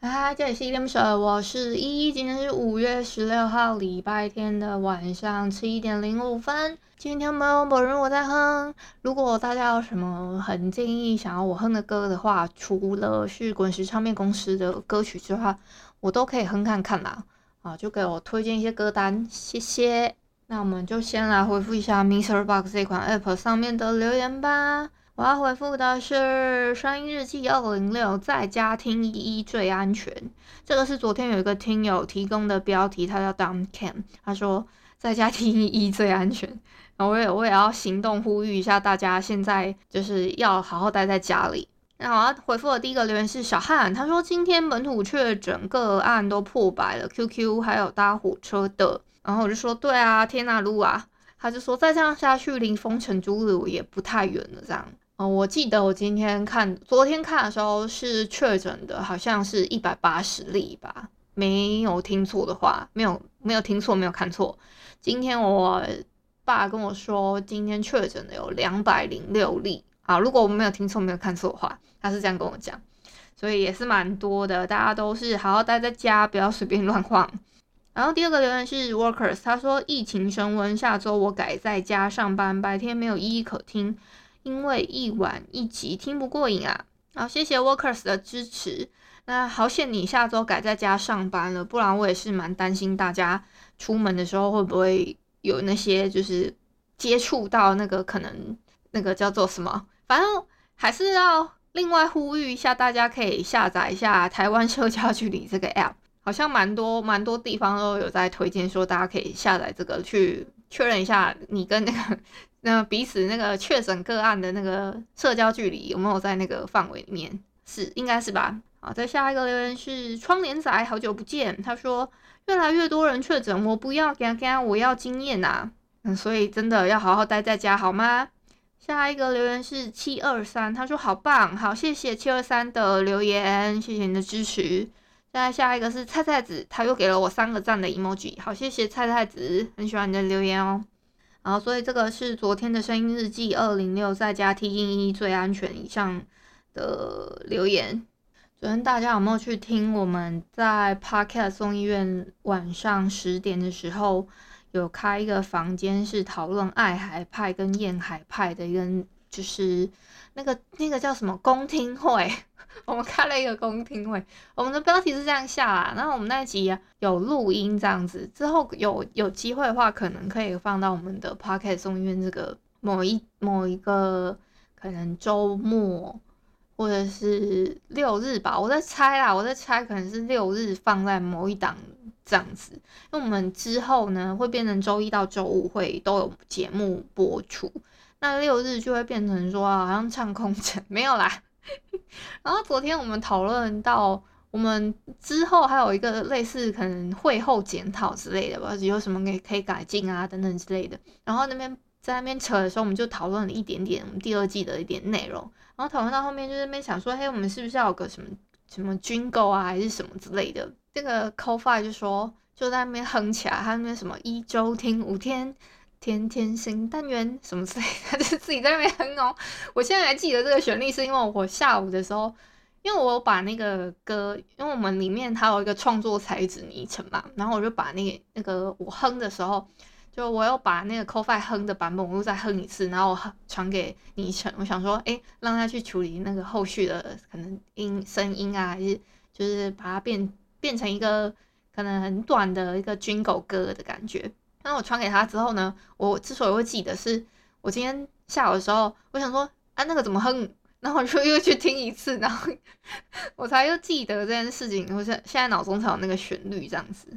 嗨，这里是依依恋不舍，我是依依。今天是五月十六号，礼拜天的晚上七点零五分。今天没有某人我在哼。如果大家有什么很建议想要我哼的歌的话，除了是滚石唱片公司的歌曲之外，我都可以哼看看啦。啊，就给我推荐一些歌单，谢谢。那我们就先来回复一下 MixerBox 这款 App 上面的留言吧。我要回复的是声音日记二零六，在家听依依最安全。这个是昨天有一个听友提供的标题，他叫 Dumb Cam，他说在家听依依最安全。然后我也我也要行动呼吁一下大家，现在就是要好好待在家里。那我要回复的第一个留言是小汉，他说今天本土确诊个案都破百了，QQ 还有搭火车的。然后我就说对啊，天哪，路啊！他就说再这样下去，离封城之路也不太远了，这样。哦，我记得我今天看，昨天看的时候是确诊的，好像是一百八十例吧，没有听错的话，没有没有听错，没有看错。今天我爸跟我说，今天确诊的有两百零六例啊，如果我没有听错，没有看错的话，他是这样跟我讲，所以也是蛮多的，大家都是好好待在家，不要随便乱晃。然后第二个留言是 Workers，他说疫情升温，下周我改在家上班，白天没有依依可听。因为一晚一集听不过瘾啊！好，谢谢 Workers 的支持。那好险你下周改在家上班了，不然我也是蛮担心大家出门的时候会不会有那些就是接触到那个可能那个叫做什么，反正还是要另外呼吁一下，大家可以下载一下台湾社交距离这个 App，好像蛮多蛮多地方都有在推荐说大家可以下载这个去确认一下你跟那个。那彼此那个确诊个案的那个社交距离有没有在那个范围里面？是，应该是吧。好，再下一个留言是窗帘仔，好久不见。他说越来越多人确诊，我不要，给他我要经验呐。嗯，所以真的要好好待在家，好吗？下一个留言是七二三，他说好棒，好，谢谢七二三的留言，谢谢你的支持。再下一个是菜菜子，他又给了我三个赞的 emoji，好，谢谢菜菜子，很喜欢你的留言哦。好，所以这个是昨天的声音日记二零六，在家听依依最安全以上的留言。昨天大家有没有去听？我们在 Podcast 送医院晚上十点的时候有开一个房间，是讨论爱海派跟厌海派的一个，就是那个那个叫什么公听会。我们开了一个公听会，我们的标题是这样下啦。然后我们那一集有录音这样子，之后有有机会的话，可能可以放到我们的 Podcast 众议院这个某一某一个可能周末或者是六日吧。我在猜啦，我在猜可能是六日放在某一档这样子，因为我们之后呢会变成周一到周五会都有节目播出，那六日就会变成说好像唱空城没有啦。然后昨天我们讨论到，我们之后还有一个类似可能会后检讨之类的吧，有什么可以可以改进啊等等之类的。然后那边在那边扯的时候，我们就讨论了一点点我们第二季的一点内容。然后讨论到后面，就是那边想说，嘿，我们是不是要有个什么什么军购啊，还是什么之类的？这个 Co-Fi 就说就在那边哼起来，他那边什么一周听五天。天天新单元什么之类的，他就自己在那边哼哦。我现在还记得这个旋律，是因为我下午的时候，因为我把那个歌，因为我们里面它有一个创作才子昵称嘛，然后我就把那个那个我哼的时候，就我又把那个 c o f i 哼的版本，我又再哼一次，然后我传给昵称，我想说，哎、让他去处理那个后续的可能音声音啊，还是就是把它变变成一个可能很短的一个军狗歌的感觉。那我传给他之后呢，我之所以会记得，是我今天下午的时候，我想说啊，那个怎么哼？然后我就又去听一次，然后 我才又记得这件事情。我现现在脑中才有那个旋律这样子。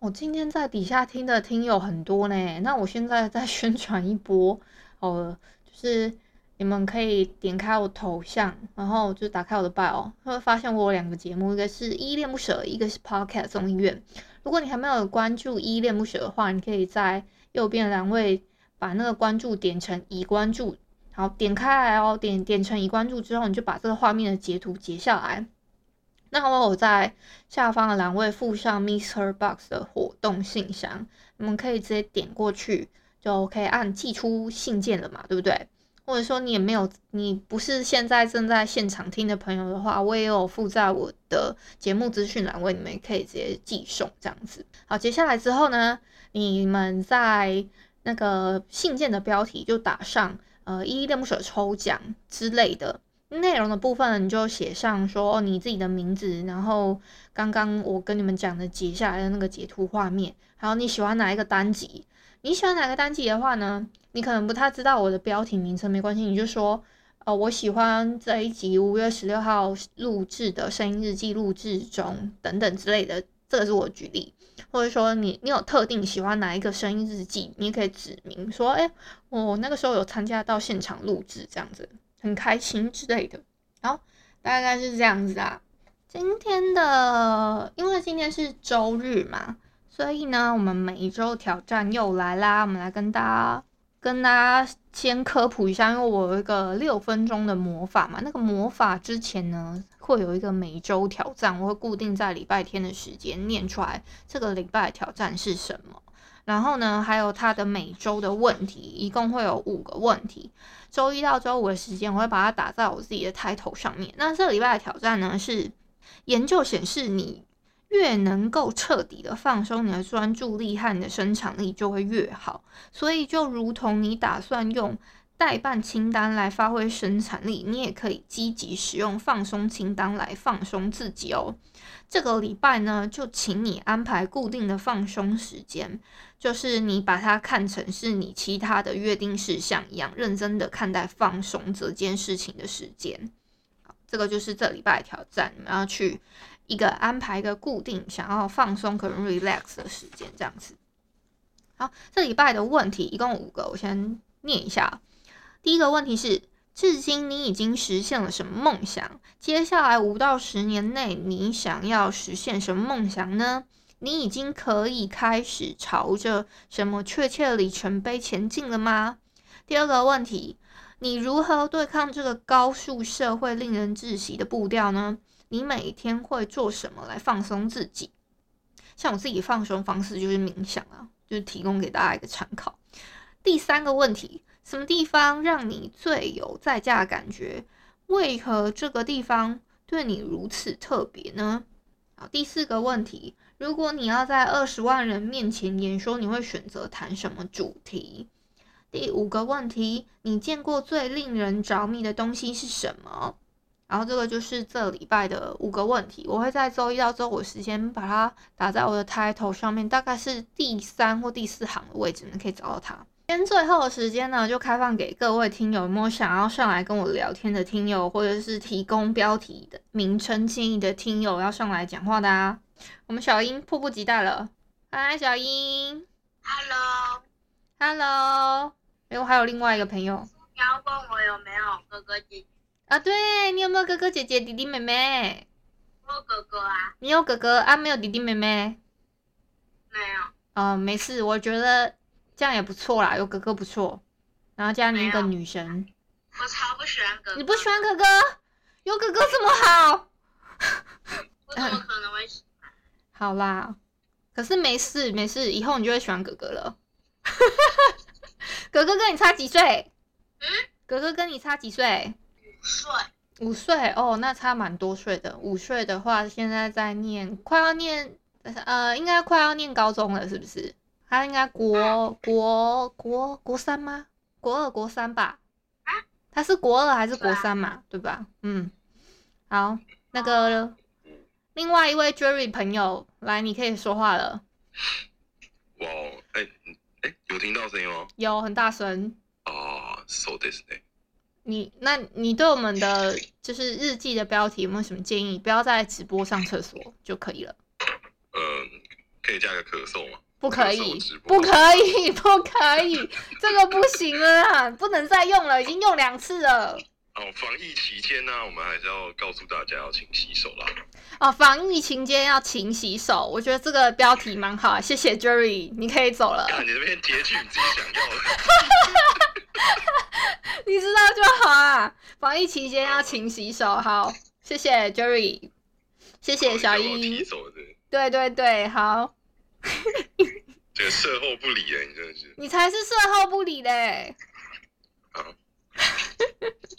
我今天在底下听的听友很多呢，那我现在再宣传一波，好了，就是你们可以点开我头像，然后就打开我的 bio，会发现我有两个节目，一个是依恋不舍，一个是 Podcast 综艺院。如果你还没有关注依恋不舍的话，你可以在右边栏位把那个关注点成已关注，好，点开来哦，点点成已关注之后，你就把这个画面的截图截下来。那我有在下方的栏位附上 Mr. Box 的活动信箱，你们可以直接点过去，就可以按寄出信件了嘛，对不对？或者说你也没有，你不是现在正在现场听的朋友的话，我也有附在我的节目资讯栏位，你们可以直接寄送这样子。好，接下来之后呢，你们在那个信件的标题就打上呃依依恋不舍抽奖之类的。内容的部分，你就写上说你自己的名字，然后刚刚我跟你们讲的截下来的那个截图画面，还有你喜欢哪一个单集？你喜欢哪个单集的话呢？你可能不太知道我的标题名称，没关系，你就说，呃，我喜欢这一集五月十六号录制的声音日记录制中等等之类的，这个是我举例，或者说你你有特定喜欢哪一个声音日记，你也可以指明说，哎，我那个时候有参加到现场录制这样子。很开心之类的，好，大概是这样子啊。今天的，因为今天是周日嘛，所以呢，我们每一周挑战又来啦。我们来跟大家，跟大家先科普一下，因为我有一个六分钟的魔法嘛。那个魔法之前呢，会有一个每周挑战，我会固定在礼拜天的时间念出来，这个礼拜挑战是什么。然后呢，还有它的每周的问题，一共会有五个问题。周一到周五的时间，我会把它打在我自己的 title 上面。那这个礼拜的挑战呢，是研究显示，你越能够彻底的放松你的专注力和你的生产力，就会越好。所以，就如同你打算用代办清单来发挥生产力，你也可以积极使用放松清单来放松自己哦。这个礼拜呢，就请你安排固定的放松时间。就是你把它看成是你其他的约定事项一样，认真的看待放松这件事情的时间。好，这个就是这礼拜的挑战，你们要去一个安排一个固定想要放松可能 relax 的时间，这样子。好，这礼拜的问题一共五个，我先念一下。第一个问题是：至今你已经实现了什么梦想？接下来五到十年内，你想要实现什么梦想呢？你已经可以开始朝着什么确切里程碑前进了吗？第二个问题，你如何对抗这个高速社会令人窒息的步调呢？你每天会做什么来放松自己？像我自己放松方式就是冥想啊，就是提供给大家一个参考。第三个问题，什么地方让你最有在家的感觉？为何这个地方对你如此特别呢？好，第四个问题。如果你要在二十万人面前演说，你会选择谈什么主题？第五个问题，你见过最令人着迷的东西是什么？然后这个就是这礼拜的五个问题，我会在周一到周五时间把它打在我的 title 上面，大概是第三或第四行的位置，你可以找到它。今天最后的时间呢，就开放给各位听友，有没有想要上来跟我聊天的听友，或者是提供标题的名称建议的听友，要上来讲话的啊？我们小英迫不及待了，嗨，小英，Hello，Hello，哎，我还有另外一个朋友，你要问我有没有哥哥姐姐啊？对，你有没有哥哥姐姐、弟弟妹妹？我有哥哥啊。你有哥哥啊？没有弟弟妹妹？没有。哦，没事，我觉得这样也不错啦，有哥哥不错。然后加你一个女神。我超不喜欢哥哥。你不喜欢哥哥？有哥哥这么好？我怎么可能会喜欢？好啦，可是没事没事，以后你就会喜欢哥哥了。哥哥跟你差几岁？嗯？哥哥跟你差几岁？五岁。五岁哦，那差蛮多岁的。五岁的话，现在在念，快要念，呃，应该快要念高中了，是不是？他应该国国国国三吗？国二国三吧？啊？他是国二还是国三嘛？对吧？嗯。好，那个。另外一位 Jerry 朋友，来，你可以说话了。哇，哎、欸，哎、欸，有听到声音吗？有，很大声。啊，so this day。你，那你对我们的就是日记的标题有没有什么建议？不要在直播上厕所就可以了。嗯，可以加个咳嗽吗？不可以，不可以，不可以，这个不行了啦，不能再用了，已经用两次了。哦，防疫期间呢，我们还是要告诉大家要勤洗手啦。哦，防疫期间要勤洗手，我觉得这个标题蛮好，谢谢 Jerry，你可以走了。看你这边截取你自己想要的，你知道就好啊。防疫期间要勤洗手，好，谢谢 Jerry，谢谢小英。对对对，好。这个事后不理哎，你真的是。你才是事后不理嘞。啊。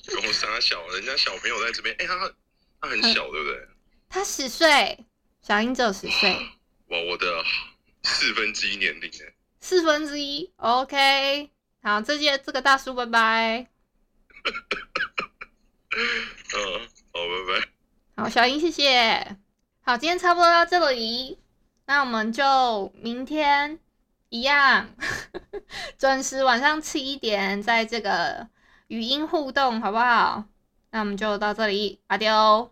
跟我傻小，人家小朋友在这边，哎、欸，他他很小，嗯、对不对？他十岁，小英只有十岁。哇，我的四分之一年龄哎？四分之一，OK。好，这些这个大叔，拜拜。嗯，好，拜拜。好，小英，谢谢。好，今天差不多到这里，那我们就明天一样，准时晚上七点，在这个语音互动，好不好？那我们就到这里，阿丢。